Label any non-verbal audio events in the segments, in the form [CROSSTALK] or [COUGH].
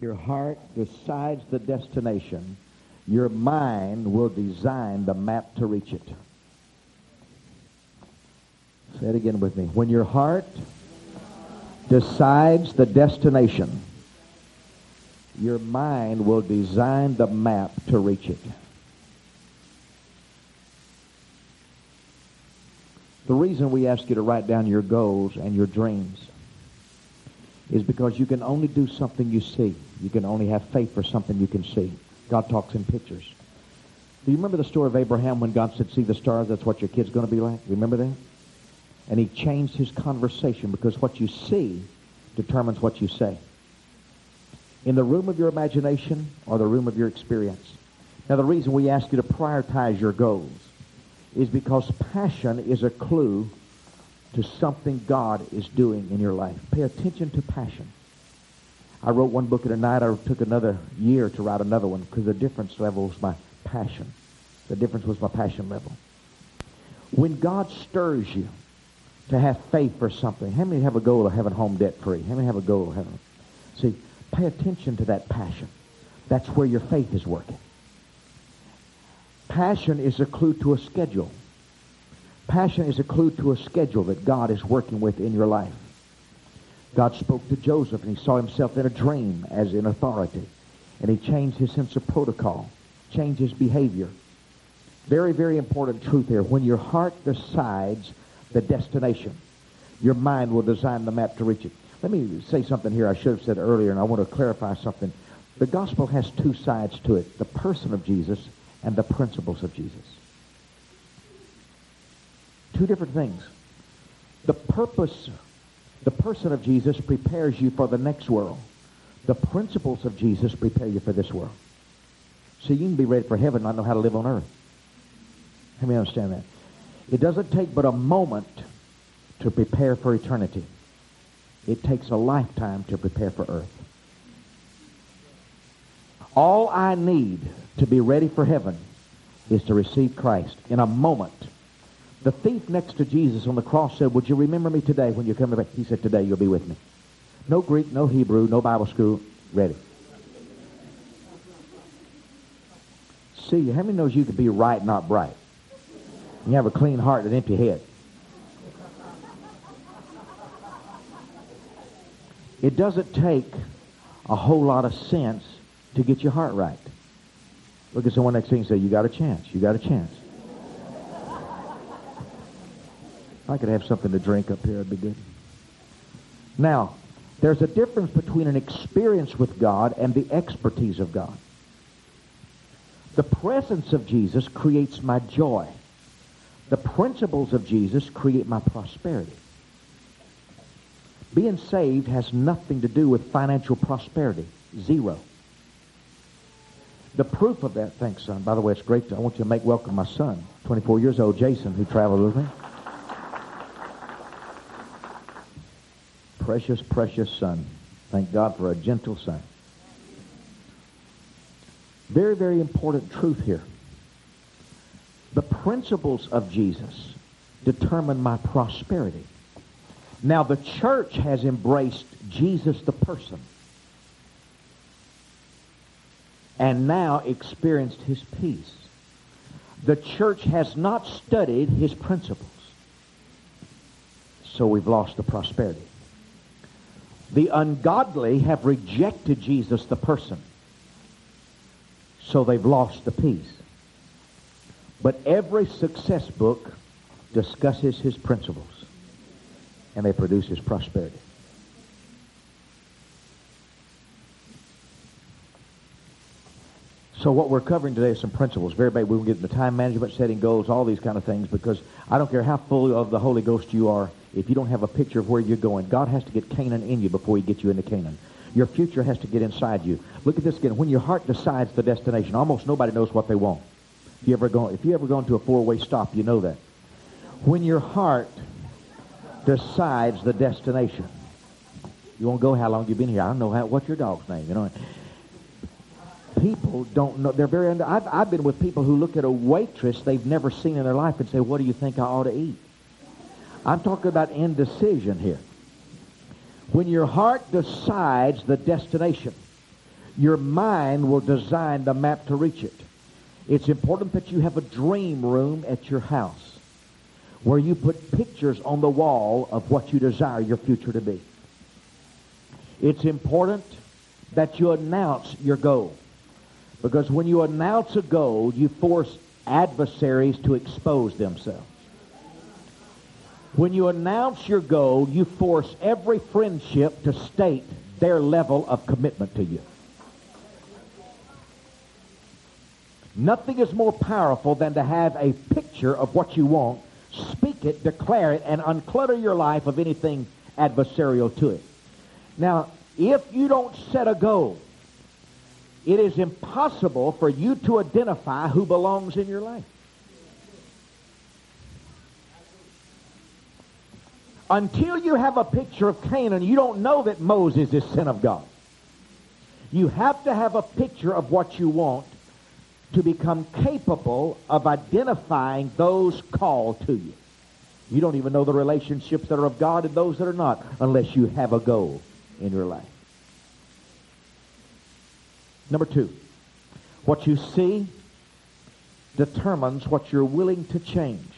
Your heart decides the destination. Your mind will design the map to reach it. Say it again with me. When your heart decides the destination, your mind will design the map to reach it. The reason we ask you to write down your goals and your dreams is because you can only do something you see. You can only have faith for something you can see. God talks in pictures. Do you remember the story of Abraham when God said, see the stars, that's what your kid's going to be like? Remember that? And he changed his conversation because what you see determines what you say. In the room of your imagination or the room of your experience. Now, the reason we ask you to prioritize your goals is because passion is a clue to something God is doing in your life. Pay attention to passion. I wrote one book at a night. I took another year to write another one because the difference level was my passion. The difference was my passion level. When God stirs you to have faith for something, how many have a goal of having home debt free? How many have a goal of having? See, pay attention to that passion. That's where your faith is working. Passion is a clue to a schedule. Passion is a clue to a schedule that God is working with in your life. God spoke to Joseph and he saw himself in a dream as in authority. And he changed his sense of protocol, changed his behavior. Very, very important truth here. When your heart decides the destination, your mind will design the map to reach it. Let me say something here I should have said earlier, and I want to clarify something. The gospel has two sides to it the person of Jesus and the principles of Jesus. Two different things. The purpose, the person of Jesus prepares you for the next world. The principles of Jesus prepare you for this world. So you can be ready for heaven, not know how to live on earth. Let me understand that. It doesn't take but a moment to prepare for eternity. It takes a lifetime to prepare for earth. All I need to be ready for heaven is to receive Christ in a moment. The thief next to Jesus on the cross said, Would you remember me today when you come back? He said, Today you'll be with me. No Greek, no Hebrew, no Bible school. Ready. See, how many knows you can be right, not bright? You have a clean heart and an empty head. It doesn't take a whole lot of sense to get your heart right. Look at someone next to you and say, you got a chance. You got a chance. I could have something to drink up here. It'd be good. Now, there's a difference between an experience with God and the expertise of God. The presence of Jesus creates my joy. The principles of Jesus create my prosperity. Being saved has nothing to do with financial prosperity. Zero. The proof of that, thanks, son. By the way, it's great. To, I want you to make welcome my son, 24 years old, Jason, who traveled with me. Precious, precious son. Thank God for a gentle son. Very, very important truth here. The principles of Jesus determine my prosperity. Now, the church has embraced Jesus the person and now experienced his peace. The church has not studied his principles. So we've lost the prosperity. The ungodly have rejected Jesus the person. So they've lost the peace. But every success book discusses his principles. And they produce his prosperity. So what we're covering today is some principles. Very big. We will get into time management, setting goals, all these kind of things, because I don't care how full of the Holy Ghost you are, if you don't have a picture of where you're going, God has to get Canaan in you before he gets you into Canaan. Your future has to get inside you. Look at this again. When your heart decides the destination, almost nobody knows what they want. If you ever go, if you ever go into a four-way stop, you know that. When your heart decides the destination, you won't go how long you've been here. I don't know how, what's your dog's name. You know, people don't know. They're very. Under, I've, I've been with people who look at a waitress they've never seen in their life and say, "What do you think I ought to eat?" I'm talking about indecision here. When your heart decides the destination, Your mind will design the map to reach it. It's important that you have a dream room at your house where you put pictures on the wall of what you desire your future to be. It's important that you announce your goal. Because when you announce a goal, you force adversaries to expose themselves. When you announce your goal, you force every friendship to state their level of commitment to you. Nothing is more powerful than to have a picture of what you want, speak it, declare it, and unclutter your life of anything adversarial to it. Now, if you don't set a goal, it is impossible for you to identify who belongs in your life. Until you have a picture of Canaan, you don't know that Moses is son of God. You have to have a picture of what you want to become capable of identifying those called to you. You don't even know the relationships that are of God and those that are not unless you have a goal in your life. Number two, what you see determines what you're willing to change.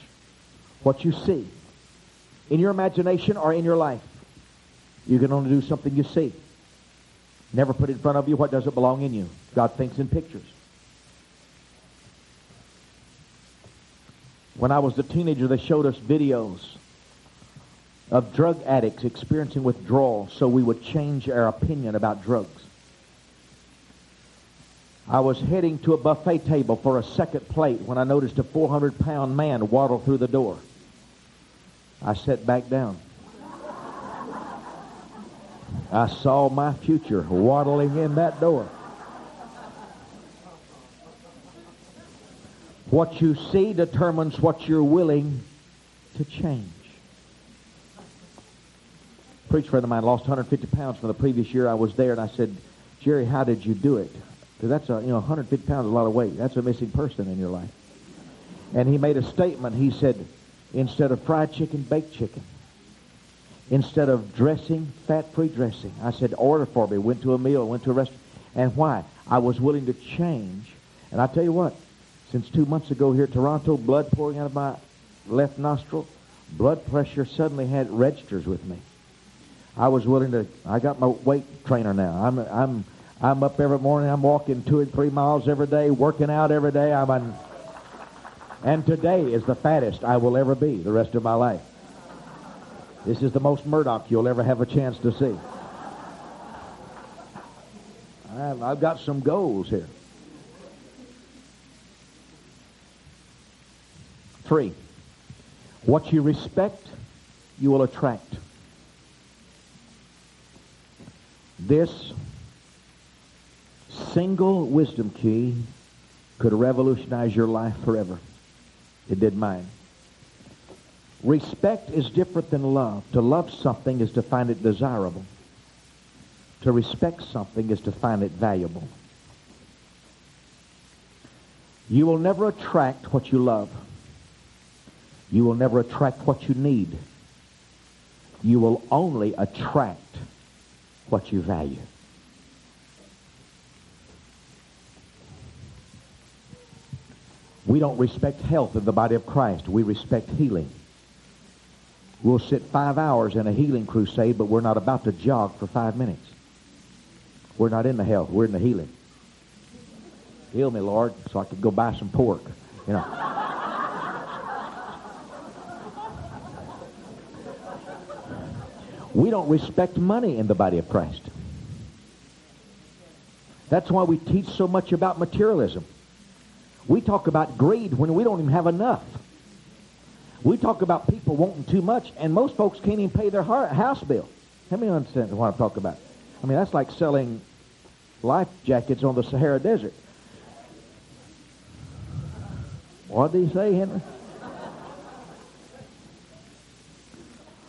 What you see in your imagination or in your life. You can only do something you see. Never put in front of you what doesn't belong in you. God thinks in pictures. When I was a teenager, they showed us videos of drug addicts experiencing withdrawal so we would change our opinion about drugs. I was heading to a buffet table for a second plate when I noticed a 400 pound man waddle through the door. I sat back down. I saw my future waddling in that door. What you see determines what you're willing to change. A preacher friend of mine lost 150 pounds from the previous year I was there, and I said, Jerry, how did you do it? Because that's a, you know, 150 pounds is a lot of weight. That's a missing person in your life. And he made a statement. He said, instead of fried chicken, baked chicken. Instead of dressing, fat-free dressing. I said, order for me. Went to a meal, went to a restaurant. And why? I was willing to change. And I tell you what, since two months ago here at Toronto, blood pouring out of my left nostril, blood pressure suddenly had registers with me. I was willing to. I got my weight trainer now. I'm I'm I'm up every morning. I'm walking two and three miles every day, working out every day. I'm on, and today is the fattest I will ever be the rest of my life. This is the most Murdock you'll ever have a chance to see. I've, I've got some goals here. Three, what you respect, you will attract. This single wisdom key could revolutionize your life forever. It did mine. Respect is different than love. To love something is to find it desirable. To respect something is to find it valuable. You will never attract what you love. You will never attract what you need. You will only attract what you value. We don't respect health in the body of Christ. We respect healing. We'll sit five hours in a healing crusade, but we're not about to jog for five minutes. We're not in the health. We're in the healing. Heal me, Lord, so I could go buy some pork. You know. We don't respect money in the body of Christ. That's why we teach so much about materialism. We talk about greed when we don't even have enough. We talk about people wanting too much, and most folks can't even pay their house bill. How many understand what I'm talking about? I mean, that's like selling life jackets on the Sahara Desert. What did he say, Henry?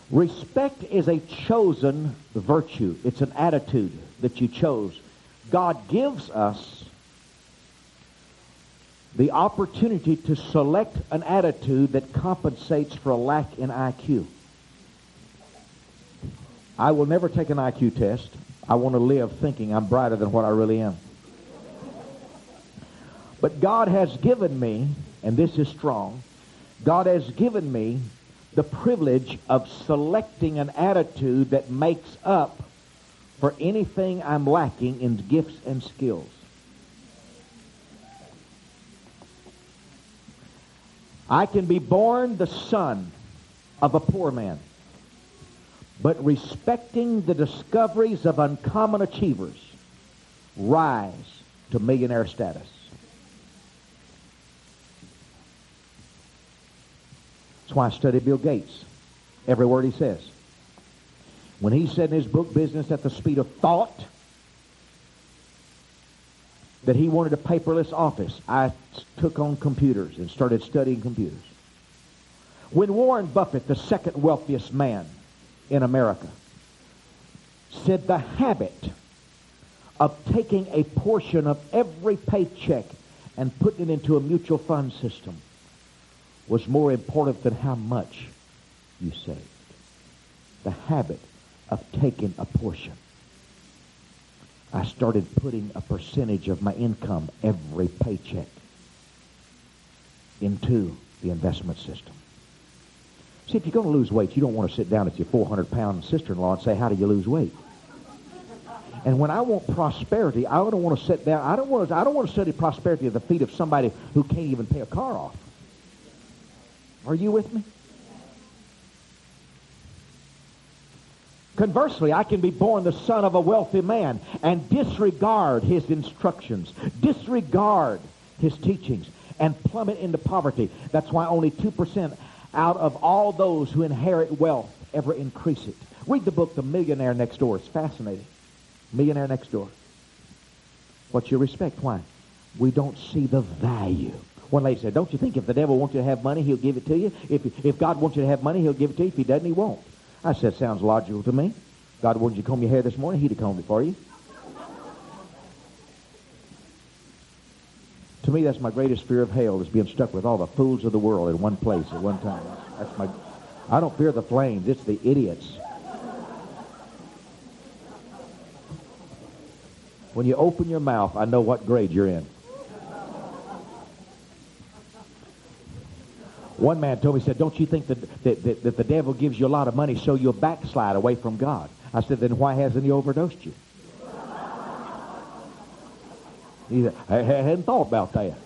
Respect is a chosen virtue. It's an attitude that you chose. God gives us the opportunity to select an attitude that compensates for a lack in IQ. I will never take an IQ test. I want to live thinking I'm brighter than what I really am. But God has given me, and this is strong, God has given me the privilege of selecting an attitude that makes up for anything I'm lacking in gifts and skills. I can be born the son of a poor man, but respecting the discoveries of uncommon achievers, rise to millionaire status. That's why I study Bill Gates. Every word he says. When he said in his book, Business at the Speed of Thought, that he wanted a paperless office, I took on computers and started studying computers. When Warren Buffett, the second wealthiest man in America, said the habit of taking a portion of every paycheck and putting it into a mutual fund system was more important than how much you saved. The habit of taking a portion. I started putting a percentage of my income every paycheck into the investment system. See, if you're going to lose weight, you don't want to sit down at your 400-pound sister-in-law and say, how do you lose weight? And when I want prosperity, I don't want to sit down. I don't want to, I don't want to study prosperity at the feet of somebody who can't even pay a car off. Are you with me? Conversely, I can be born the son of a wealthy man and disregard his instructions, disregard his teachings, and plummet into poverty. That's why only 2% out of all those who inherit wealth ever increase it. Read the book The Millionaire Next Door. It's fascinating. Millionaire Next Door. What's your respect? Why? We don't see the value one lady said, don't you think if the devil wants you to have money, he'll give it to you? If, if God wants you to have money, he'll give it to you. If he doesn't, he won't. I said, sounds logical to me. God wanted you to comb your hair this morning, he'd have combed it for you. to me, that's my greatest fear of hell, is being stuck with all the fools of the world in one place at one time. That's my, I don't fear the flames, it's the idiots. When you open your mouth, I know what grade you're in. One man told me, he said, don't you think that, that, that, that the devil gives you a lot of money so you'll backslide away from God? I said, then why hasn't he overdosed you? He said, I hadn't thought about that.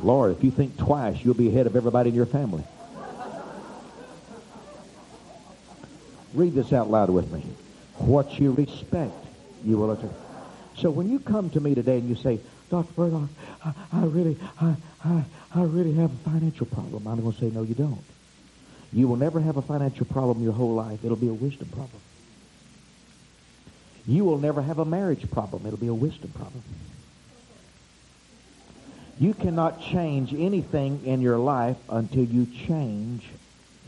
Lord, if you think twice, you'll be ahead of everybody in your family. Read this out loud with me. What you respect, you will attain. So when you come to me today and you say, Dr. Murdock, I, I really, I, I, I really have a financial problem. I'm going to say, no, you don't. You will never have a financial problem your whole life. It'll be a wisdom problem. You will never have a marriage problem. It'll be a wisdom problem. You cannot change anything in your life until you change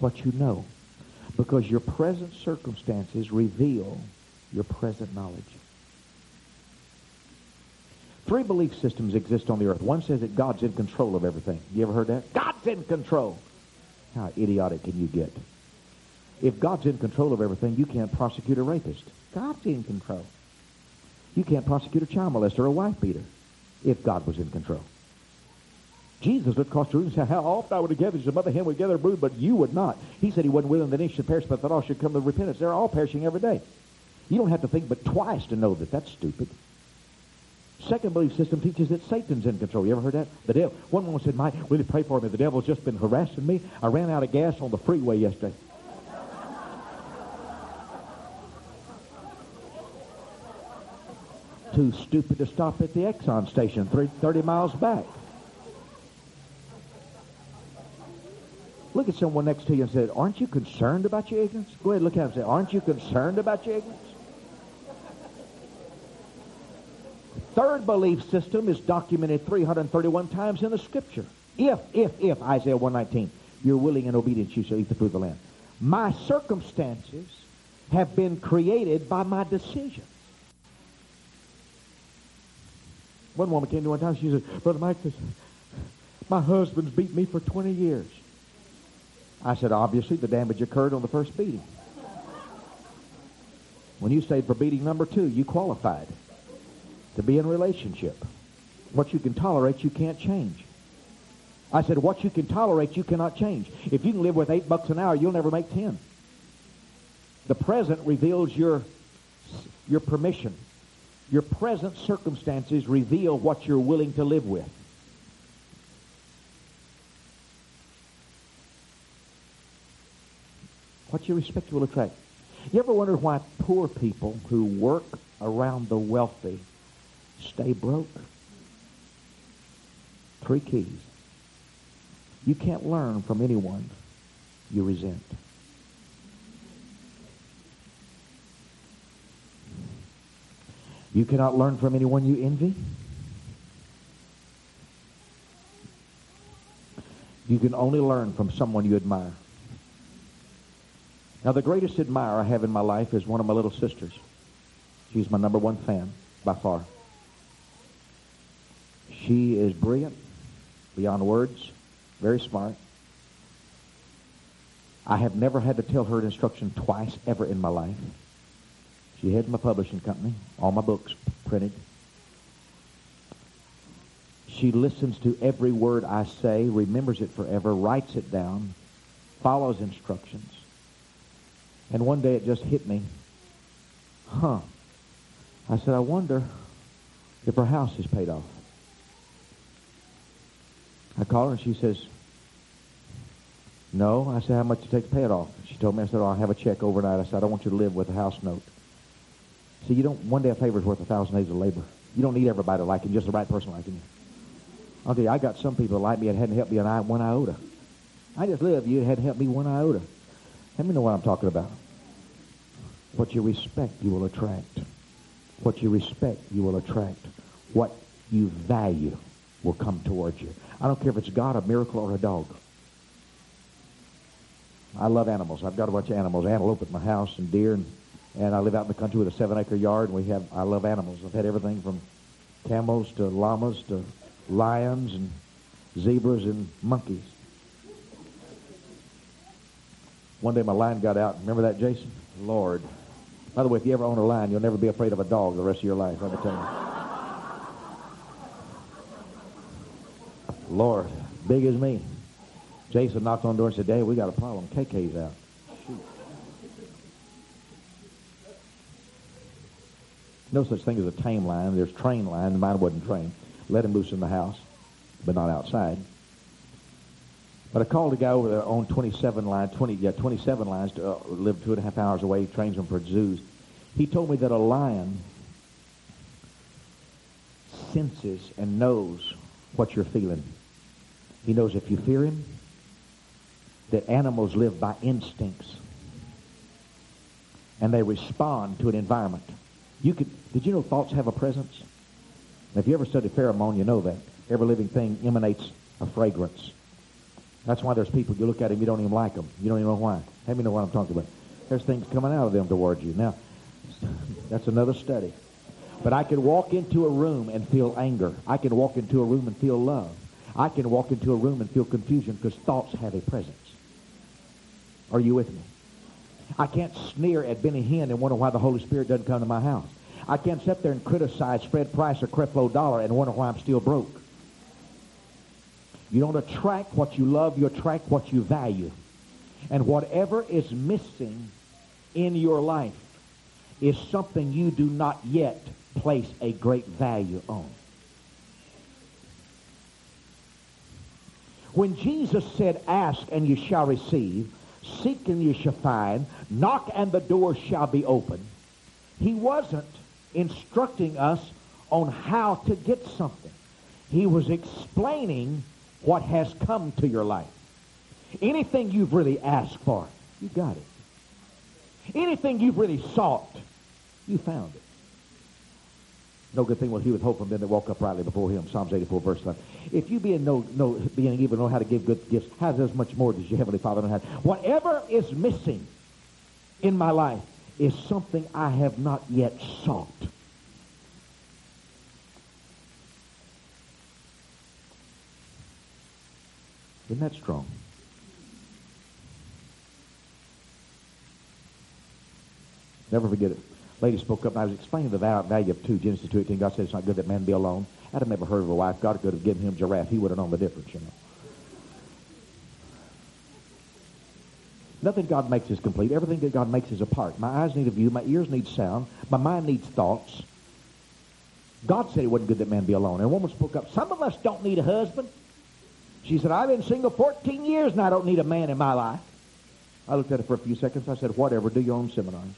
what you know. Because your present circumstances reveal your present knowledge. Three belief systems exist on the earth. One says that God's in control of everything. You ever heard that? God's in control. How idiotic can you get? If God's in control of everything, you can't prosecute a rapist. God's in control. You can't prosecute a child molester or a wife beater if God was in control. Jesus looked across the room and said, How oft I would have gathered your mother hen would gather brood, but you would not. He said he wasn't willing that any should perish, but that all should come to repentance. They're all perishing every day. You don't have to think but twice to know that that's stupid. Second belief system teaches that Satan's in control. You ever heard that? The devil. One woman said, Mike, really pray for me. The devil's just been harassing me. I ran out of gas on the freeway yesterday. Too stupid to stop at the Exxon station 30 miles back. Look at someone next to you and say, aren't you concerned about your ignorance? Go ahead, look at him and say, aren't you concerned about your ignorance? Third belief system is documented 331 times in the scripture. If, if, if, Isaiah 119, you're willing and obedient, you shall eat the fruit of the land. My circumstances have been created by my decisions. One woman came to one time, she said, Brother Mike, my husband's beat me for 20 years. I said, obviously, the damage occurred on the first beating. When you stayed for beating number two, you qualified to be in relationship. What you can tolerate, you can't change. I said, what you can tolerate, you cannot change. If you can live with eight bucks an hour, you'll never make ten. The present reveals your, your permission. Your present circumstances reveal what you're willing to live with. What you respect, you will attract. You ever wonder why poor people who work around the wealthy stay broke? Three keys. You can't learn from anyone you resent. You cannot learn from anyone you envy. You can only learn from someone you admire. Now, the greatest admirer I have in my life is one of my little sisters. She's my number one fan, by far. She is brilliant, beyond words, very smart. I have never had to tell her an instruction twice ever in my life. She heads my publishing company, all my books printed. She listens to every word I say, remembers it forever, writes it down, follows instructions. And one day it just hit me. Huh. I said, I wonder if her house is paid off. I called her and she says, no. I said, how much it take to pay it off? She told me, I said, oh, I'll have a check overnight. I said, I don't want you to live with a house note. See, you don't, one day a favor is worth a thousand days of labor. You don't need everybody liking you, just the right person liking you. I'll tell you, I got some people that like me that hadn't helped me an I, one iota. I just live you, hadn't helped me one iota. Let me know what I'm talking about. What you respect, you will attract. What you respect, you will attract. What you value will come towards you. I don't care if it's God, a miracle, or a dog. I love animals. I've got a bunch of animals. Antelope at my house and deer, and, and I live out in the country with a seven-acre yard, and we have. I love animals. I've had everything from camels to llamas to lions and zebras and monkeys. One day my lion got out. Remember that, Jason? Lord. By the way, if you ever own a lion, you'll never be afraid of a dog the rest of your life. Let me tell you. Lord, big as me. Jason knocked on the door and said, Dad, we got a problem. KK's out. No such thing as a tame lion. There's train lion. Mine wasn't trained. Let him loose in the house, but not outside. But I called a guy over there on 27 lines, 20, yeah, 27 lines, to uh, live two and a half hours away, trains them for zoos. He told me that a lion senses and knows what you're feeling. He knows if you fear him, that animals live by instincts. And they respond to an environment. You could, did you know thoughts have a presence? If you ever studied pheromone, you know that. Every living thing emanates a fragrance. That's why there's people, you look at them, you don't even like them. You don't even know why. Let me know what I'm talking about. There's things coming out of them towards you. Now, [LAUGHS] that's another study. But I can walk into a room and feel anger. I can walk into a room and feel love. I can walk into a room and feel confusion because thoughts have a presence. Are you with me? I can't sneer at Benny Hinn and wonder why the Holy Spirit doesn't come to my house. I can't sit there and criticize Fred Price or Creflo Dollar and wonder why I'm still broke. You don't attract what you love, you attract what you value. And whatever is missing in your life is something you do not yet place a great value on. When Jesus said, Ask and you shall receive, seek and you shall find, knock and the door shall be open, he wasn't instructing us on how to get something. He was explaining what has come to your life. Anything you've really asked for, you got it. Anything you've really sought, you found it. No good thing will he with hope from them that walk uprightly before him. Psalms 84, verse 5. If you being no, no being to know how to give good gifts, how does much more does your heavenly Father know how? Whatever is missing in my life is something I have not yet sought. Isn't that strong? Never forget it. Lady spoke up, and I was explaining the value of two, Genesis 2.18. God said it's not good that man be alone. I'd never heard of a wife. God could have given him giraffe. He would have known the difference, you know. Nothing God makes is complete. Everything that God makes is a part. My eyes need a view. My ears need sound. My mind needs thoughts. God said it wasn't good that man be alone. And a woman spoke up, some of us don't need a husband. She said, I've been single 14 years and I don't need a man in my life. I looked at her for a few seconds. I said, whatever, do your own seminars.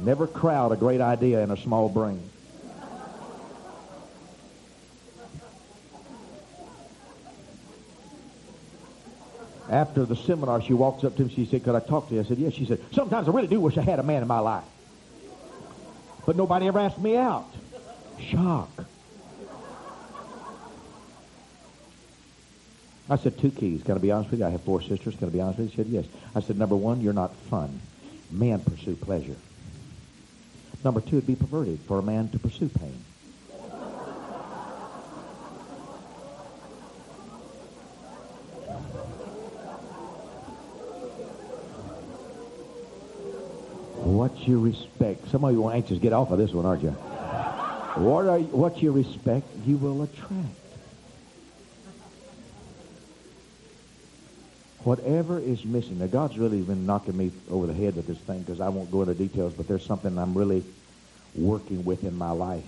Never crowd a great idea in a small brain. After the seminar, she walks up to me. She said, could I talk to you? I said, yes. She said, sometimes I really do wish I had a man in my life. But nobody ever asked me out. Shock. I said, two keys. Can to be honest with you? I have four sisters. Can to be honest with you? She said, yes. I said, number one, you're not fun. Men pursue pleasure. Number two, it'd be perverted for a man to pursue pain. What you respect. Some of you are anxious get off of this one, aren't you? What, are, what you respect, you will attract. Whatever is missing. Now, God's really been knocking me over the head with this thing because I won't go into details, but there's something I'm really working with in my life.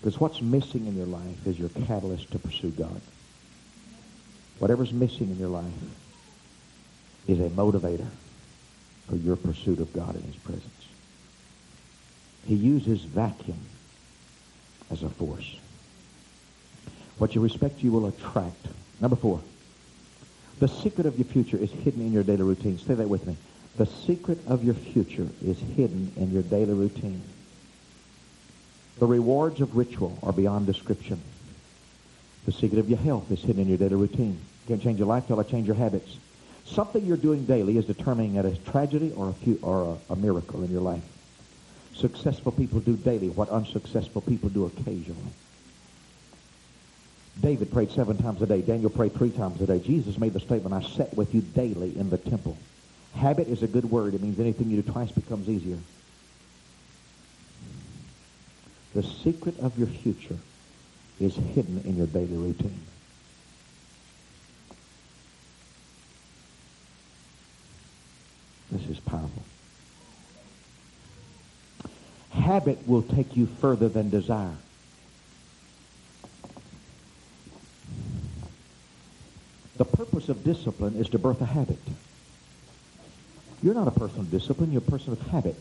Because what's missing in your life is your catalyst to pursue God. Whatever's missing in your life is a motivator for your pursuit of God in his presence. He uses vacuum as a force. What you respect, you will attract. Number four, the secret of your future is hidden in your daily routine. Say that with me. The secret of your future is hidden in your daily routine. The rewards of ritual are beyond description. The secret of your health is hidden in your daily routine. You can't change your life till I change your habits. Something you're doing daily is determining a tragedy or a, few, or a, a miracle in your life. Successful people do daily what unsuccessful people do occasionally. David prayed seven times a day. Daniel prayed three times a day. Jesus made the statement, I sat with you daily in the temple. Habit is a good word. It means anything you do twice becomes easier. The secret of your future is hidden in your daily routine. This is powerful. Habit will take you further than desire. The purpose of discipline is to birth a habit. You're not a person of discipline, you're a person of habit.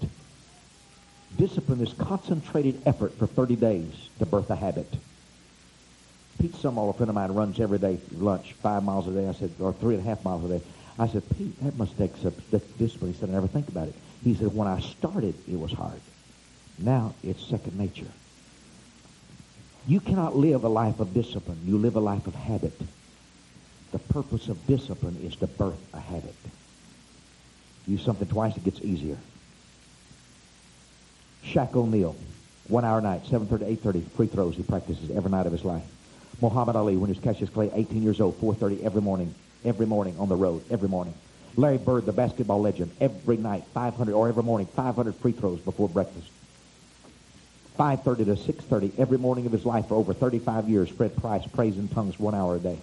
Discipline is concentrated effort for 30 days to birth a habit. Pete Summerall, a friend of mine, runs every day lunch, five miles a day. I said, or three and a half miles a day. I said, Pete, that must take some discipline. He said, I never think about it. He said, when I started, it was hard. Now it's second nature. You cannot live a life of discipline. You live a life of habit. The purpose of discipline is to birth a habit. Use something twice, it gets easier. Shaq O'Neal, one hour night, 7.30 8.30, free throws he practices every night of his life. Muhammad Ali, when he was Cassius Clay, 18 years old, 4.30 every morning, every morning on the road, every morning. Larry Bird, the basketball legend, every night, 500, or every morning, 500 free throws before breakfast. 5.30 to 6.30 every morning of his life for over 35 years. Fred Price prays in tongues one hour a day.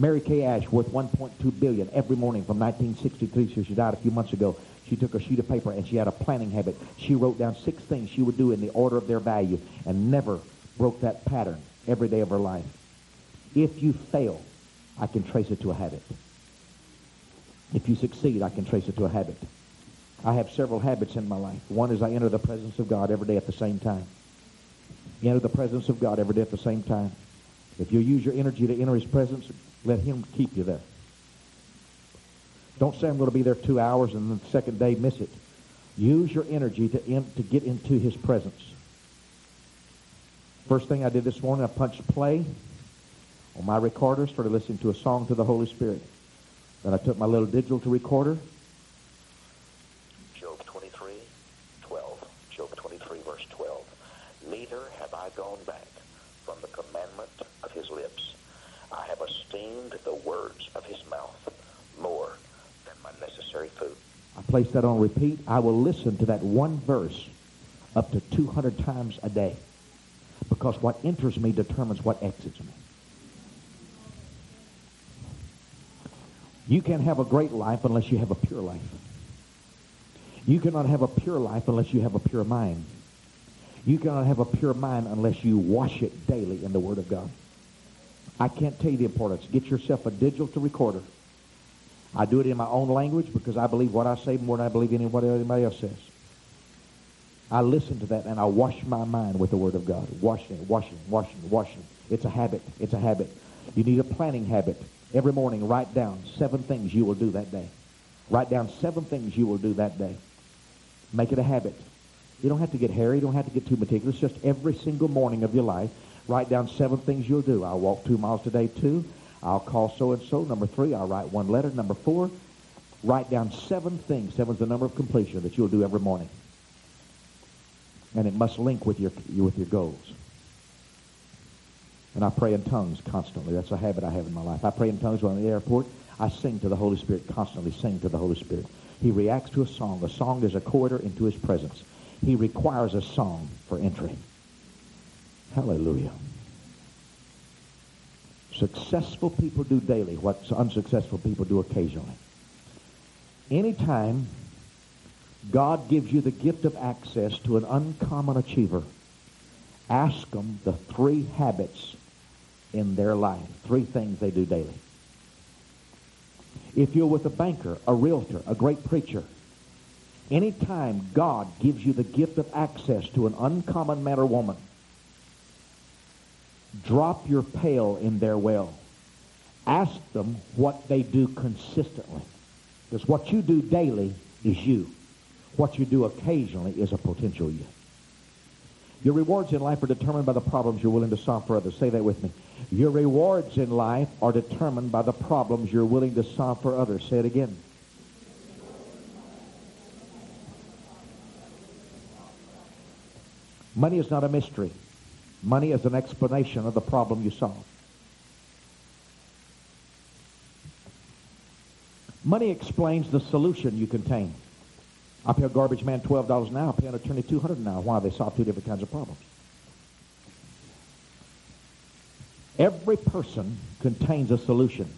Mary Kay Ash worth 1.2 billion every morning from 1963 so she died a few months ago. She took a sheet of paper and she had a planning habit. She wrote down six things she would do in the order of their value and never broke that pattern every day of her life. If you fail, I can trace it to a habit. If you succeed, I can trace it to a habit. I have several habits in my life. One is I enter the presence of God every day at the same time. You enter the presence of God every day at the same time. If you use your energy to enter his presence, let him keep you there. Don't say I'm going to be there two hours and the second day miss it. Use your energy to, in, to get into his presence. First thing I did this morning, I punched play on my recorder, started listening to a song to the Holy Spirit. Then I took my little digital recorder. Job 23, 12. Job 23, verse 12. Neither have I gone back from the commandment of his mouth more than my necessary food. more place that on repeat. I will listen to that one verse up to 200 times a day because what enters me determines what exits me. You can't have a great life unless you have a pure life. You cannot have a pure life unless you have a pure mind. You cannot have a pure mind unless you wash it daily in the Word of God. I can't tell you the importance. Get yourself a digital to recorder. I do it in my own language because I believe what I say more than I believe anybody else says. I listen to that and I wash my mind with the Word of God. Washing, washing, washing, washing. It's a habit. It's a habit. You need a planning habit. Every morning, write down seven things you will do that day. Write down seven things you will do that day. Make it a habit. You don't have to get hairy. You don't have to get too meticulous. Just every single morning of your life, write down seven things you'll do. I'll walk two miles today, two. I'll call so-and-so. Number three, I'll write one letter. Number four, write down seven things. Seven's the number of completion that you'll do every morning. And it must link with your, with your goals. And I pray in tongues constantly. That's a habit I have in my life. I pray in tongues when I'm in the airport. I sing to the Holy Spirit constantly. Sing to the Holy Spirit. He reacts to a song. A song is a corridor into his presence. He requires a song for entry. Hallelujah. Successful people do daily what unsuccessful people do occasionally. Anytime God gives you the gift of access to an uncommon achiever, ask them the three habits in their life, three things they do daily. If you're with a banker, a realtor, a great preacher, anytime God gives you the gift of access to an uncommon man or woman, drop your pail in their well. Ask them what they do consistently. Because what you do daily is you. What you do occasionally is a potential you. Your rewards in life are determined by the problems you're willing to solve for others. Say that with me. Your rewards in life are determined by the problems you're willing to solve for others. Say it again. Money is not a mystery. Money is an explanation of the problem you solve. Money explains the solution you contain. I pay a garbage man $12 an hour. I pay an attorney 200 an hour. Why? They solve two different kinds of problems. Every person contains a solution.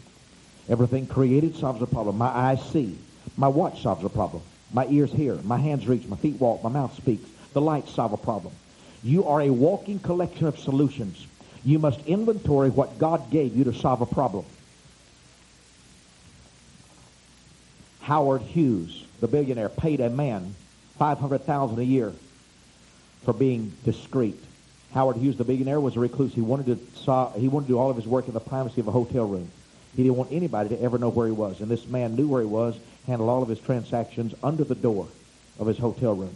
Everything created solves a problem. My eyes see. My watch solves a problem. My ears hear. My hands reach. My feet walk. My mouth speaks. The lights solve a problem. You are a walking collection of solutions. You must inventory what God gave you to solve a problem. Howard Hughes, the billionaire, paid a man 500000 a year for being discreet. Howard Hughes, the billionaire, was a recluse. He wanted to he wanted to do all of his work in the privacy of a hotel room. He didn't want anybody to ever know where he was. And this man knew where he was, handled all of his transactions under the door of his hotel room.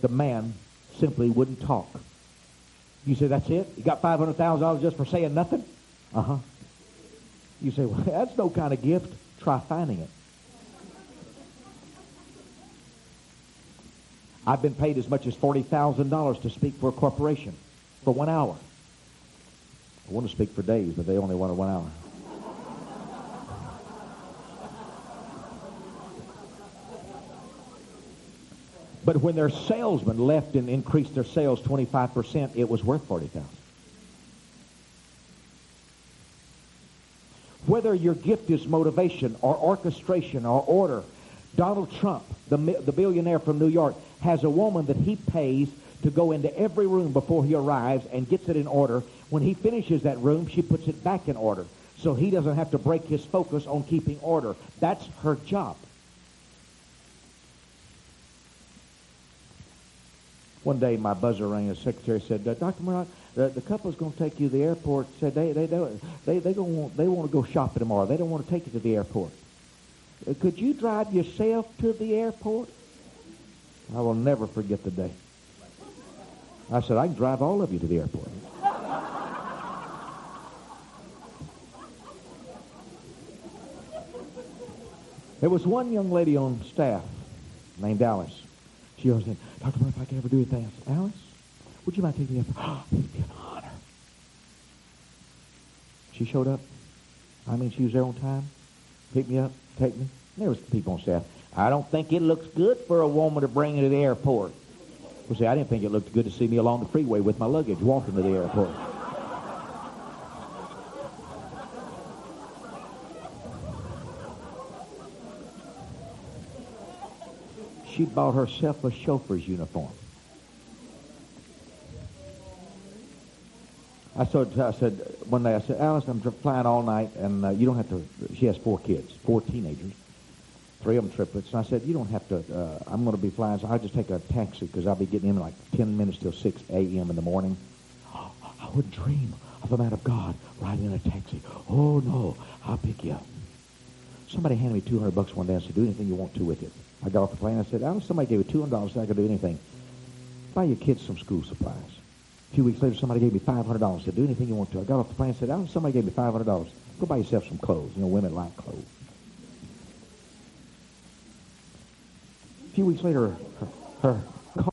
The man simply wouldn't talk. You say, that's it? You got $500,000 just for saying nothing? Uh-huh. You say, well, [LAUGHS] that's no kind of gift. Try finding it. I've been paid as much as $40,000 to speak for a corporation for one hour. I want to speak for days, but they only wanted one hour. But when their salesman left and increased their sales 25%, it was worth 40000 Whether your gift is motivation or orchestration or order, Donald Trump, the, the billionaire from New York, has a woman that he pays to go into every room before he arrives and gets it in order. When he finishes that room, she puts it back in order. So he doesn't have to break his focus on keeping order. That's her job. One day my buzzer rang. The secretary said, Dr. Murdock, the, the couple's going to take you to the airport. Said they they they they they want they want to go shopping tomorrow. They don't want to take you to the airport. Uh, could you drive yourself to the airport? I will never forget the day. I said I can drive all of you to the airport. There was one young lady on staff named Alice. She always said, Dr. If I could ever do anything, I said, Alice, would you mind taking me up? [GASPS] Oh, it'd be an honor. She showed up. I mean, she was there on time. Picked me up, take me. There was people on staff. I don't think it looks good for a woman to bring you to the airport. Well, see, I didn't think it looked good to see me along the freeway with my luggage walking to the airport. She bought herself a chauffeur's uniform. I said, I said one day, I said, Alice, I'm flying all night, and uh, you don't have to. She has four kids, four teenagers, three of them triplets. And I said, you don't have to. Uh, I'm going to be flying, so I'll just take a taxi because I'll be getting in like 10 minutes till 6 a.m. in the morning. [GASPS] I would dream of a man of God riding in a taxi. Oh no, I'll pick you up. Somebody handed me 200 bucks one day and said, do anything you want to with it. I got off the plane. I said, Alice, somebody gave me $200 so I could do anything. Buy your kids some school supplies. A few weeks later, somebody gave me $500. Said, do anything you want to. I got off the plane and said, Alice, somebody gave me $500. Go buy yourself some clothes. You know, women like clothes. A few weeks later, her, her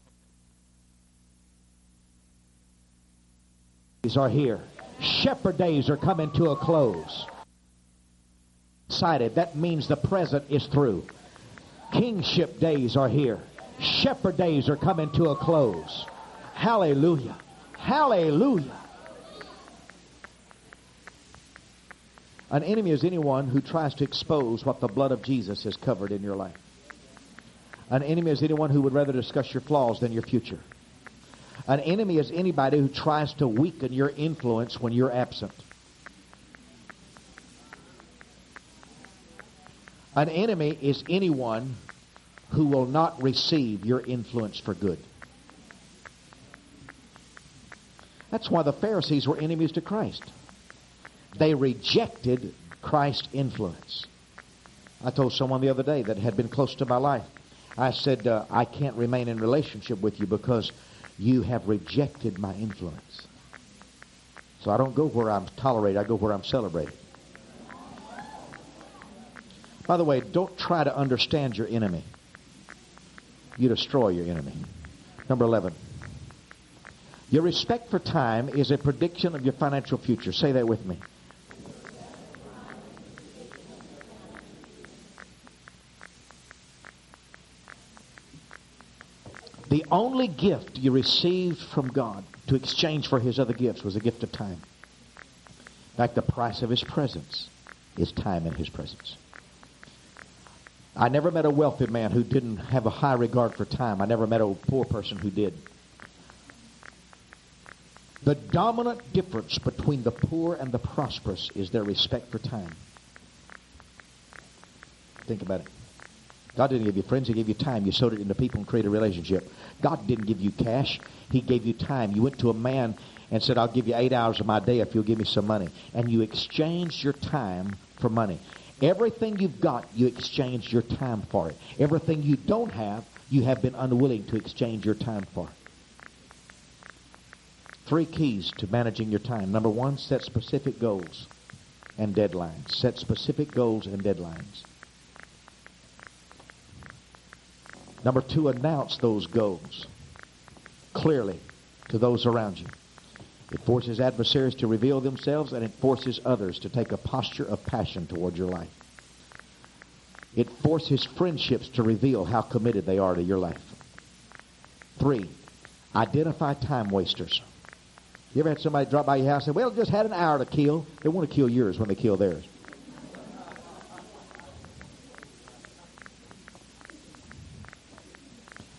are here. Shepherd days are coming to a close. Excited. That means the present is through. Kingship days are here. Shepherd days are coming to a close. Hallelujah. Hallelujah. An enemy is anyone who tries to expose what the blood of Jesus has covered in your life. An enemy is anyone who would rather discuss your flaws than your future. An enemy is anybody who tries to weaken your influence when you're absent. An enemy is anyone who will not receive your influence for good. That's why the Pharisees were enemies to Christ. They rejected Christ's influence. I told someone the other day that had been close to my life. I said, uh, I can't remain in relationship with you because you have rejected my influence. So I don't go where I'm tolerated, I go where I'm celebrated. By the way, don't try to understand your enemy. You destroy your enemy. Number 11. Your respect for time is a prediction of your financial future. Say that with me. The only gift you received from God to exchange for His other gifts was a gift of time. In fact, the price of His presence is time in His presence. I never met a wealthy man who didn't have a high regard for time. I never met a poor person who did. The dominant difference between the poor and the prosperous is their respect for time. Think about it. God didn't give you friends, He gave you time. You sowed it into people and created a relationship. God didn't give you cash, He gave you time. You went to a man and said, I'll give you eight hours of my day if you'll give me some money. And you exchanged your time for money. Everything you've got, you exchange your time for it. Everything you don't have, you have been unwilling to exchange your time for. Three keys to managing your time. Number one, set specific goals and deadlines. Set specific goals and deadlines. Number two, announce those goals clearly to those around you. It forces adversaries to reveal themselves and it forces others to take a posture of passion toward your life. It forces friendships to reveal how committed they are to your life. Three, identify time wasters. You ever had somebody drop by your house and say, well, just had an hour to kill? They want to kill yours when they kill theirs.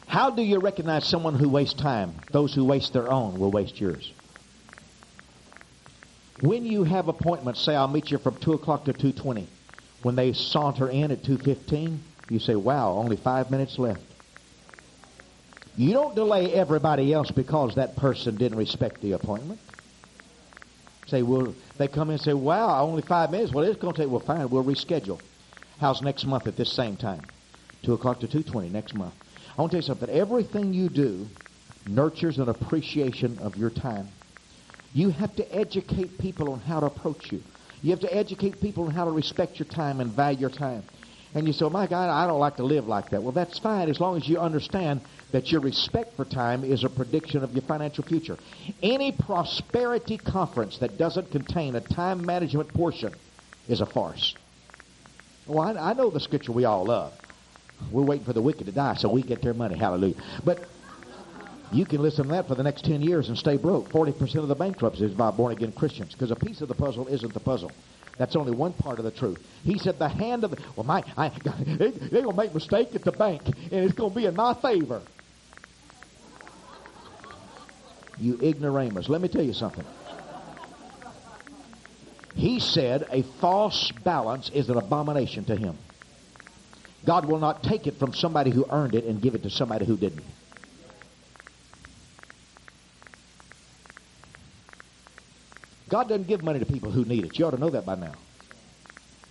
How do you recognize someone who wastes time? Those who waste their own will waste yours. When you have appointments, say I'll meet you from 2 o'clock to 2.20. When they saunter in at 2.15, you say, wow, only five minutes left. You don't delay everybody else because that person didn't respect the appointment. Say, well, they come in and say, wow, only five minutes. Well, it's going to take, well, fine, we'll reschedule. How's next month at this same time? 2 o'clock to 2.20 next month. I want to tell you something. Everything you do nurtures an appreciation of your time. You have to educate people on how to approach you. You have to educate people on how to respect your time and value your time. And you say, my God, I don't like to live like that. Well, that's fine as long as you understand that your respect for time is a prediction of your financial future. Any prosperity conference that doesn't contain a time management portion is a farce. Well, I, I know the scripture we all love. We're waiting for the wicked to die so we get their money. Hallelujah. But you can listen to that for the next 10 years and stay broke. 40% of the bankruptcies by born again Christians because a piece of the puzzle isn't the puzzle. That's only one part of the truth. He said the hand of the, well, my, I, [LAUGHS] they, they're going to make mistake at the bank and it's going to be in my favor. You ignoramus. Let me tell you something. He said a false balance is an abomination to him. God will not take it from somebody who earned it and give it to somebody who didn't. God doesn't give money to people who need it. You ought to know that by now.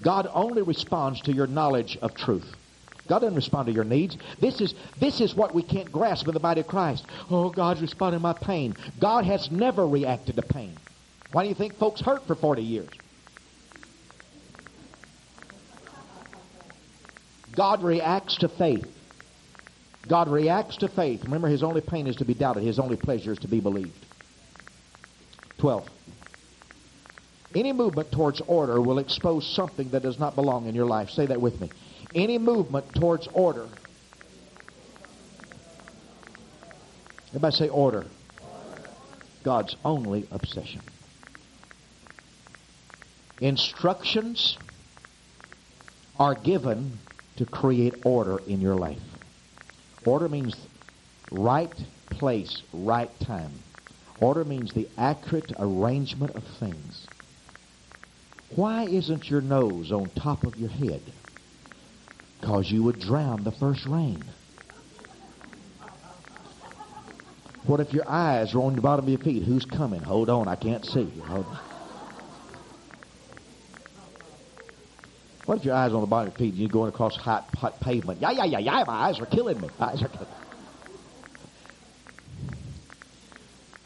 God only responds to your knowledge of truth. God doesn't respond to your needs. This is, this is what we can't grasp in the body of Christ. Oh, God's responding to my pain. God has never reacted to pain. Why do you think folks hurt for 40 years? God reacts to faith. God reacts to faith. Remember, his only pain is to be doubted. His only pleasure is to be believed. 12. Any movement towards order will expose something that does not belong in your life. Say that with me. Any movement towards order. Everybody say order. God's only obsession. Instructions are given to create order in your life. Order means right place, right time. Order means the accurate arrangement of things. Why isn't your nose on top of your head? Because you would drown the first rain. What if your eyes are on the bottom of your feet? Who's coming? Hold on, I can't see. What if your eyes are on the bottom of your feet and you're going across hot, hot pavement? Yeah, yeah, yeah, yeah, my eyes are killing me. My eyes are killing me.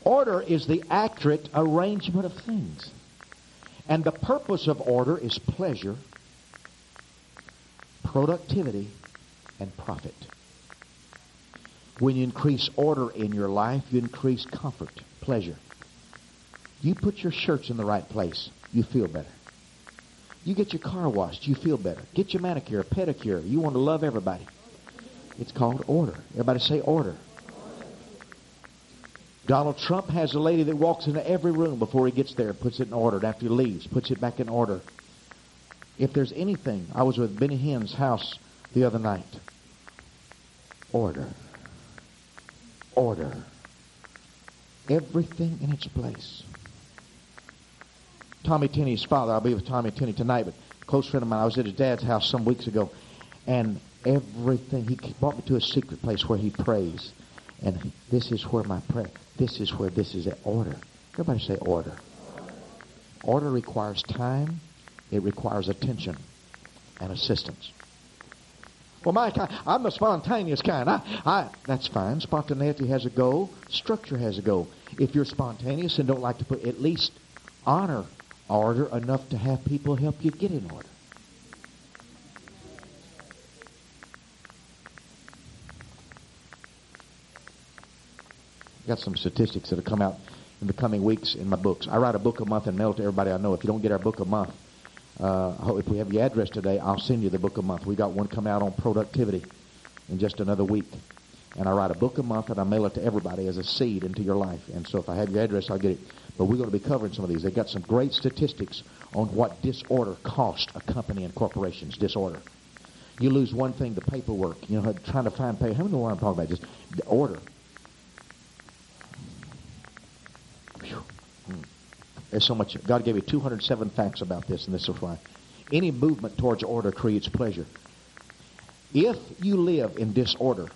Order is the accurate arrangement of things. And the purpose of order is pleasure, productivity, and profit. When you increase order in your life, you increase comfort, pleasure. You put your shirts in the right place, you feel better. You get your car washed, you feel better. Get your manicure, pedicure. You want to love everybody. It's called order. Everybody say order. Donald Trump has a lady that walks into every room before he gets there, puts it in order. After he leaves, puts it back in order. If there's anything, I was with Benny Hinn's house the other night. Order. Order. Everything in its place. Tommy Tenney's father. I'll be with Tommy Tenney tonight, but close friend of mine. I was at his dad's house some weeks ago, and everything he brought me to a secret place where he prays, and this is where my prayer. This is where this is at order. Everybody say order. Order requires time. It requires attention and assistance. Well, I, I'm a spontaneous kind. I, I, that's fine. Spontaneity has a goal. Structure has a goal. If you're spontaneous and don't like to put, at least honor order enough to have people help you get in order. Got some statistics that'll come out in the coming weeks in my books. I write a book a month and mail it to everybody I know. If you don't get our book a month, uh, if we have your address today, I'll send you the book a month. We got one come out on productivity in just another week. And I write a book a month and I mail it to everybody as a seed into your life. And so if I have your address, I'll get it. But we're going to be covering some of these. They've got some great statistics on what disorder costs a company and corporations. Disorder. You lose one thing, the paperwork. You know, trying to find pay. How many know what I'm talking about? Just order. There's so much. God gave me 207 facts about this, and this is why. Any movement towards order creates pleasure. If you live in disorder,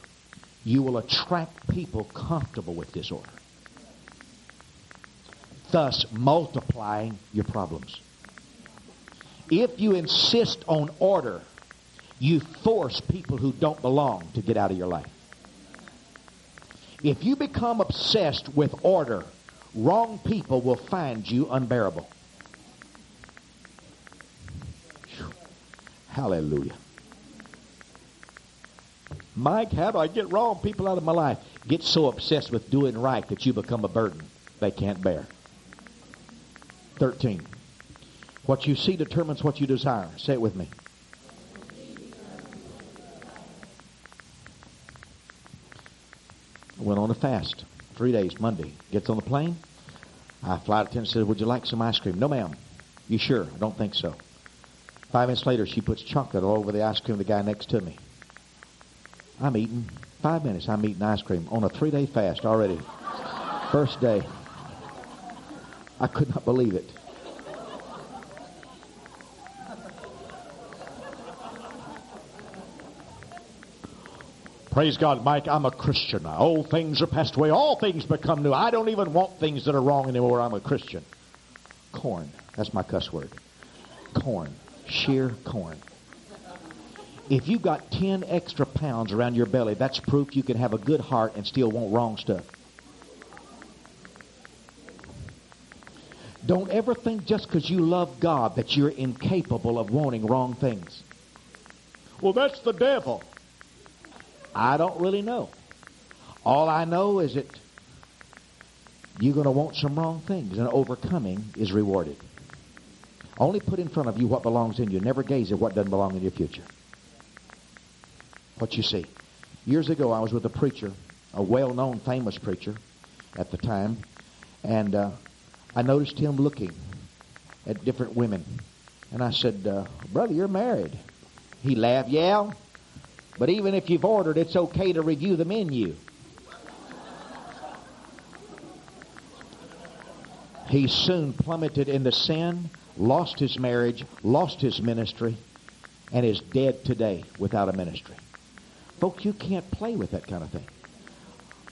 you will attract people comfortable with disorder, thus multiplying your problems. If you insist on order, you force people who don't belong to get out of your life. If you become obsessed with order, wrong people will find you unbearable. Hallelujah. Mike, how do I get wrong people out of my life? Get so obsessed with doing right that you become a burden they can't bear. 13. What you see determines what you desire. Say it with me. I went on a fast. Three days, Monday. Gets on the plane. I flight attendant says, would you like some ice cream? No, ma'am. You sure? I don't think so. Five minutes later, she puts chocolate all over the ice cream of the guy next to me. I'm eating. Five minutes, I'm eating ice cream on a three-day fast already. First day. I could not believe it. Praise God, Mike, I'm a Christian now. Old things are passed away. All things become new. I don't even want things that are wrong anymore. I'm a Christian. Corn. That's my cuss word. Corn. Sheer corn. If you got 10 extra pounds around your belly, that's proof you can have a good heart and still want wrong stuff. Don't ever think just because you love God that you're incapable of wanting wrong things. Well, that's the devil. I don't really know. All I know is that you're going to want some wrong things, and overcoming is rewarded. Only put in front of you what belongs in you. Never gaze at what doesn't belong in your future. What you see. Years ago, I was with a preacher, a well-known, famous preacher at the time, and uh, I noticed him looking at different women. And I said, uh, Brother, you're married. He laughed, Yeah, but even if you've ordered, it's okay to review the menu. He soon plummeted into sin, lost his marriage, lost his ministry, and is dead today without a ministry. Folks, you can't play with that kind of thing.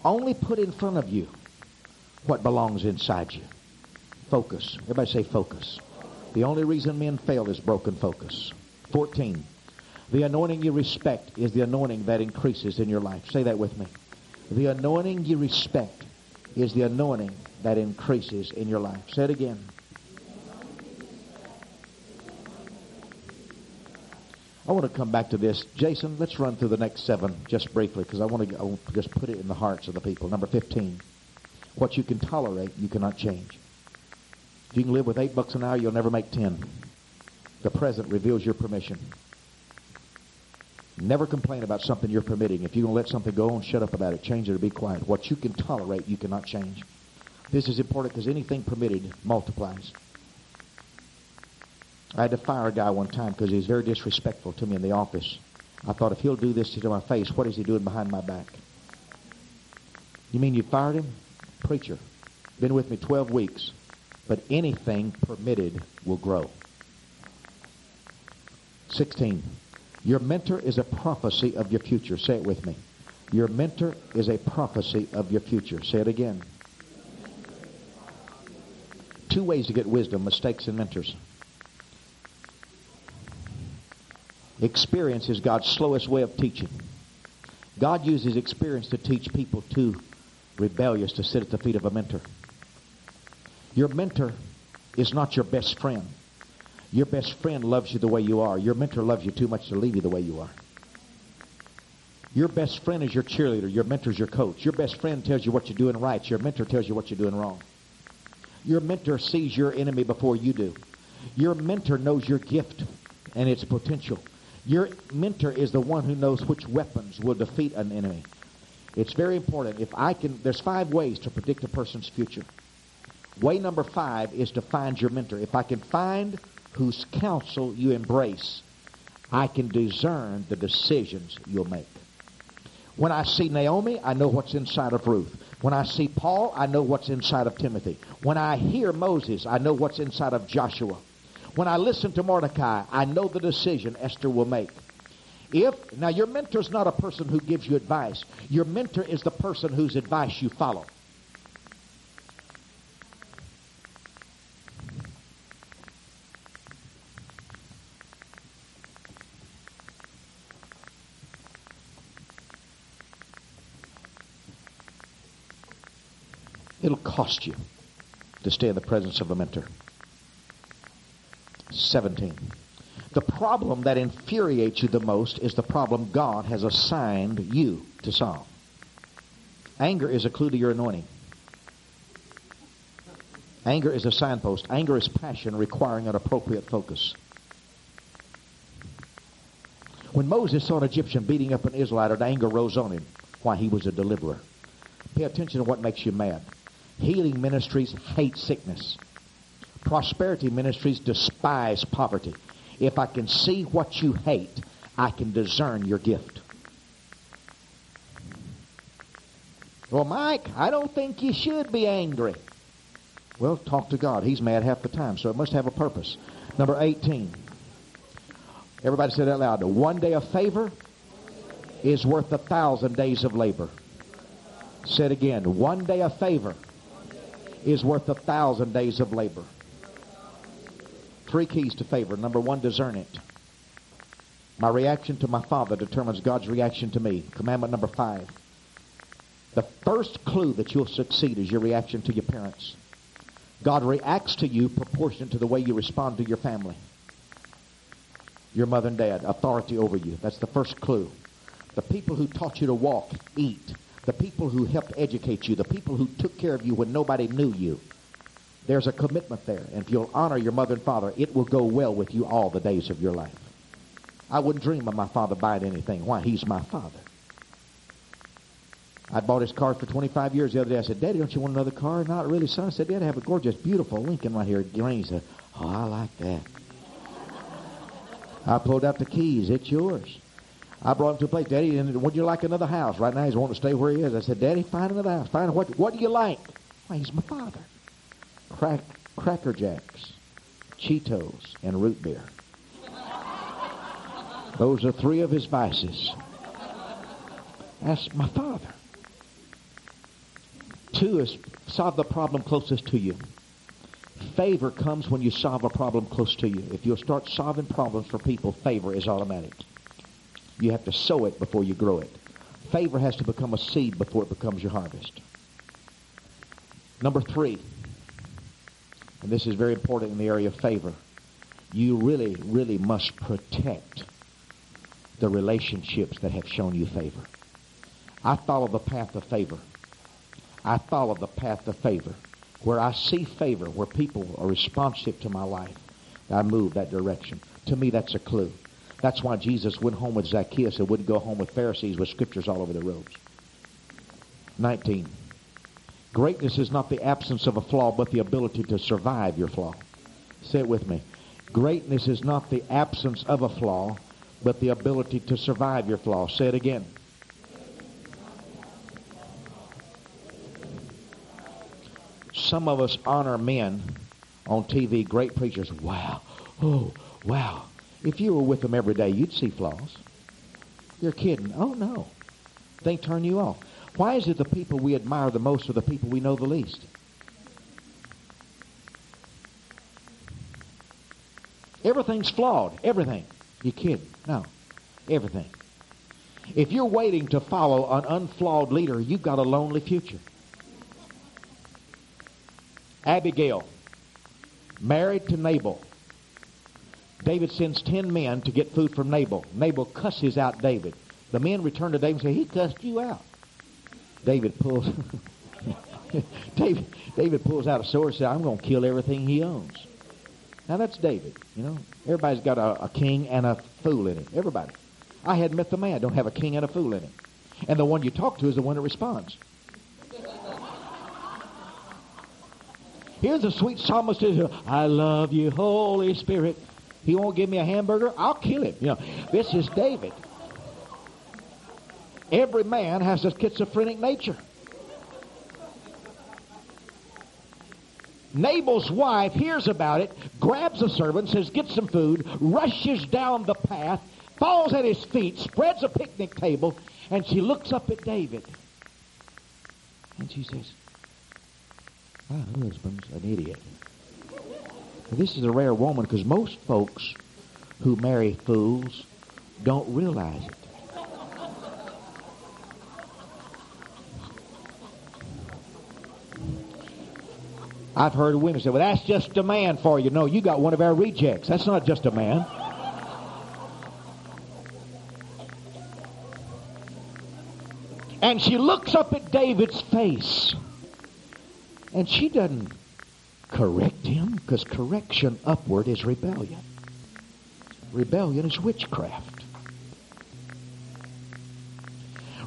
Only put in front of you what belongs inside you. Focus. Everybody say focus. The only reason men fail is broken focus. 14. The anointing you respect is the anointing that increases in your life. Say that with me. The anointing you respect is the anointing that increases in your life. Say it again. I want to come back to this. Jason, let's run through the next seven just briefly because I want to, just put it in the hearts of the people. Number 15. What you can tolerate, you cannot change. If you can live with eight bucks an hour, you'll never make ten. The present reveals your permission. Never complain about something you're permitting. If you're going to let something go on, shut up about it. Change it or be quiet. What you can tolerate, you cannot change. This is important because anything permitted multiplies. I had to fire a guy one time because he was very disrespectful to me in the office. I thought if he'll do this to my face, what is he doing behind my back? You mean you fired him? Preacher. Been with me 12 weeks. But anything permitted will grow. 16. Your mentor is a prophecy of your future. Say it with me. Your mentor is a prophecy of your future. Say it again. Two ways to get wisdom, mistakes and mentors. Experience is God's slowest way of teaching. God uses experience to teach people too rebellious to sit at the feet of a mentor. Your mentor is not your best friend. Your best friend loves you the way you are. Your mentor loves you too much to leave you the way you are. Your best friend is your cheerleader. Your mentor is your coach. Your best friend tells you what you're doing right. Your mentor tells you what you're doing wrong. Your mentor sees your enemy before you do. Your mentor knows your gift and its potential. Your mentor is the one who knows which weapons will defeat an enemy. It's very important. If I can, there's five ways to predict a person's future. Way number five is to find your mentor. If I can find whose counsel you embrace, I can discern the decisions you'll make. When I see Naomi, I know what's inside of Ruth. When I see Paul, I know what's inside of Timothy. When I hear Moses, I know what's inside of Joshua. When I listen to Mordecai, I know the decision Esther will make. If, now your mentor is not a person who gives you advice. Your mentor is the person whose advice you follow. It'll cost you to stay in the presence of a mentor. 17. The problem that infuriates you the most is the problem God has assigned you to solve. Anger is a clue to your anointing. Anger is a signpost. Anger is passion requiring an appropriate focus. When Moses saw an Egyptian beating up an Israelite, anger rose on him. Why? He was a deliverer. Pay attention to what makes you mad. Healing ministries hate sickness. Prosperity ministries despise poverty. If I can see what you hate, I can discern your gift. Well, Mike, I don't think you should be angry. Well, talk to God. He's mad half the time, so it must have a purpose. Number 18. Everybody said that loud. One day of favor is worth a thousand days of labor. Said again. One day of favor is worth a thousand days of labor. Three keys to favor. Number one, discern it. My reaction to my father determines God's reaction to me. Commandment number five. The first clue that you'll succeed is your reaction to your parents. God reacts to you proportionate to the way you respond to your family. Your mother and dad, authority over you. That's the first clue. The people who taught you to walk, eat. The people who helped educate you. The people who took care of you when nobody knew you. There's a commitment there. And if you'll honor your mother and father, it will go well with you all the days of your life. I wouldn't dream of my father buying anything. Why? He's my father. I bought his car for 25 years the other day. I said, Daddy, don't you want another car? Not really, son. I said, Dad, I have a gorgeous, beautiful Lincoln right here. He said, Oh, I like that. I pulled out the keys. It's yours. I brought him to a place. Daddy, would you like another house? Right now he's wanting to stay where he is. I said, Daddy, find another house. Find what, what do you like? Why, he's my father. Crack, Cracker Jacks, Cheetos, and root beer. Those are three of his vices. That's my father. Two is solve the problem closest to you. Favor comes when you solve a problem close to you. If you'll start solving problems for people, favor is automatic. You have to sow it before you grow it. Favor has to become a seed before it becomes your harvest. Number three, and this is very important in the area of favor, you really, really must protect the relationships that have shown you favor. I follow the path of favor. I follow the path of favor. Where I see favor, where people are responsive to my life, I move that direction. To me, that's a clue. That's why Jesus went home with Zacchaeus and wouldn't go home with Pharisees with scriptures all over the robes. 19. Greatness is not the absence of a flaw, but the ability to survive your flaw. Say it with me. Greatness is not the absence of a flaw, but the ability to survive your flaw. Say it again. Some of us honor men on TV, great preachers. Wow. Oh, wow. If you were with them every day, you'd see flaws. You're kidding. Oh, no. They turn you off. Why is it the people we admire the most are the people we know the least? Everything's flawed. Everything. You kidding? No. Everything. If you're waiting to follow an unflawed leader, you've got a lonely future. Abigail, married to Nabal. David sends ten men to get food from Nabal. Nabal cusses out David. The men return to David and say, he cussed you out. David pulls [LAUGHS] David, David pulls out a sword and says, I'm going to kill everything he owns. Now that's David, you know. Everybody's got a, a king and a fool in him. Everybody. I hadn't met the man. Don't have a king and a fool in him. And the one you talk to is the one that responds. Here's a sweet psalmist I love you, Holy Spirit. He won't give me a hamburger, I'll kill him. You know, this is David. Every man has a schizophrenic nature. Nabal's wife hears about it, grabs a servant, says, Get some food, rushes down the path, falls at his feet, spreads a picnic table, and she looks up at David. And she says, my husband's an idiot. This is a rare woman because most folks who marry fools don't realize it. I've heard women say, well, that's just a man for you. No, you got one of our rejects. That's not just a man. And she looks up at David's face. And she doesn't correct him because correction upward is rebellion. Rebellion is witchcraft.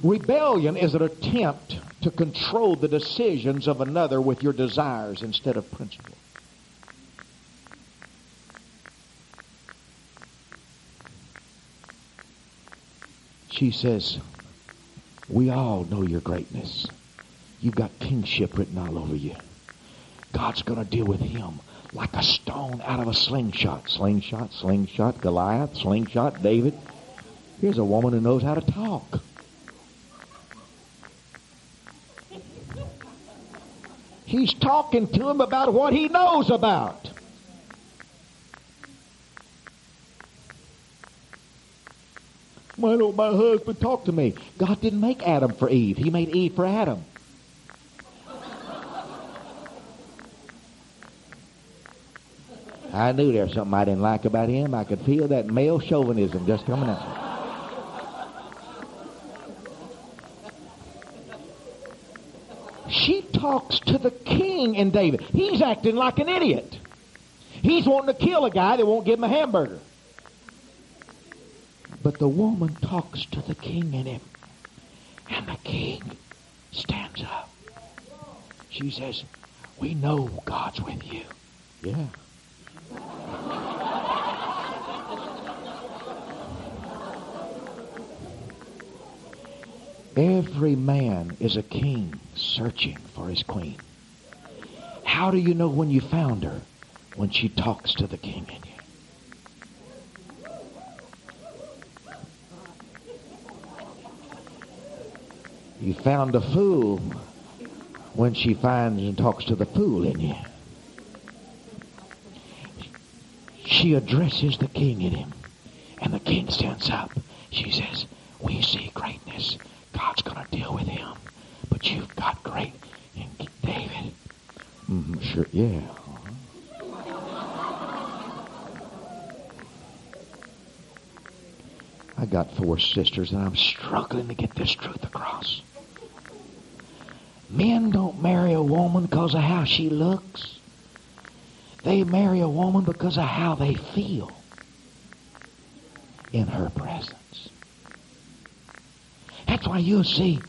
Rebellion is an attempt to control the decisions of another with your desires instead of principle. She says, We all know your greatness. You've got kingship written all over you. God's going to deal with him like a stone out of a slingshot. Slingshot, slingshot, Goliath, slingshot, David. Here's a woman who knows how to talk. He's talking to him about what he knows about. Why don't my husband talk to me? God didn't make Adam for Eve. He made Eve for Adam. I knew there was something I didn't like about him. I could feel that male chauvinism just coming out. She talks to the king and David. He's acting like an idiot. He's wanting to kill a guy that won't give him a hamburger. But the woman talks to the king in him. And the king stands up. She says, We know God's with you. Yeah. Every man is a king searching for his queen. How do you know when you found her? When she talks to the king in you. You found a fool when she finds and talks to the fool in you. She addresses the king in him, and the king stands up. She says, We see greatness. God's going to deal with him. But you've got great in David. Mm-hmm, sure, yeah. I got four sisters, and I'm struggling to get this truth across. Men don't marry a woman because of how she looks. They marry a woman because of how they feel in her presence. That's why you'll see,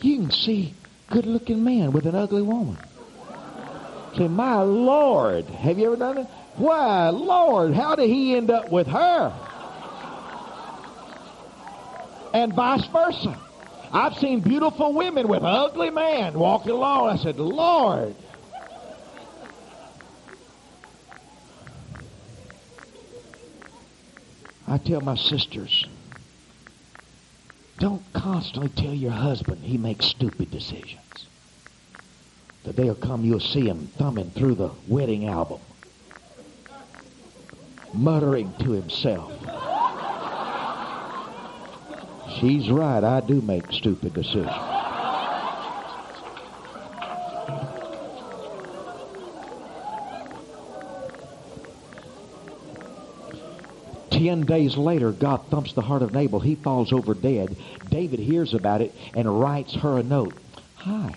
you can see good looking men with an ugly woman. Say, my Lord, have you ever done it? Why, Lord, how did he end up with her? And vice versa. I've seen beautiful women with ugly men walking along. I said, Lord. I tell my sisters, don't constantly tell your husband he makes stupid decisions. The day will come you'll see him thumbing through the wedding album, muttering to himself. She's right, I do make stupid decisions. Ten days later, God thumps the heart of Nabal. He falls over dead. David hears about it and writes her a note. Hi.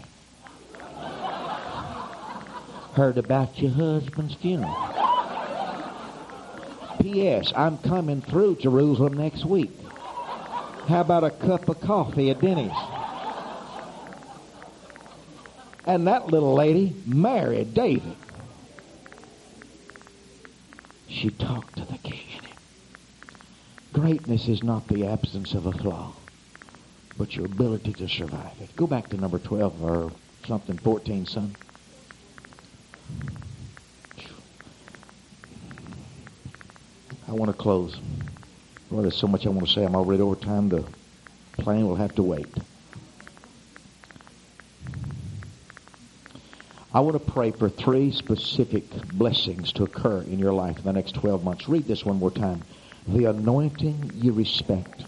Heard about your husband's funeral. P.S. I'm coming through Jerusalem next week. How about a cup of coffee at Denny's? And that little lady married David. She talked to the king. Greatness is not the absence of a flaw, but your ability to survive it. Go back to number 12 or something, 14, son. I want to close. There's so much I want to say. I'm already over time. The plane will have to wait. I want to pray for three specific blessings to occur in your life in the next 12 months. Read this one more time. The anointing you respect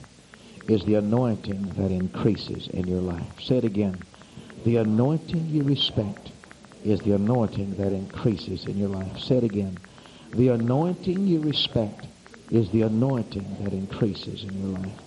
is the anointing that increases in your life. Say it again. The anointing you respect is the anointing that increases in your life. Say it again. The anointing you respect is the anointing that increases in your life.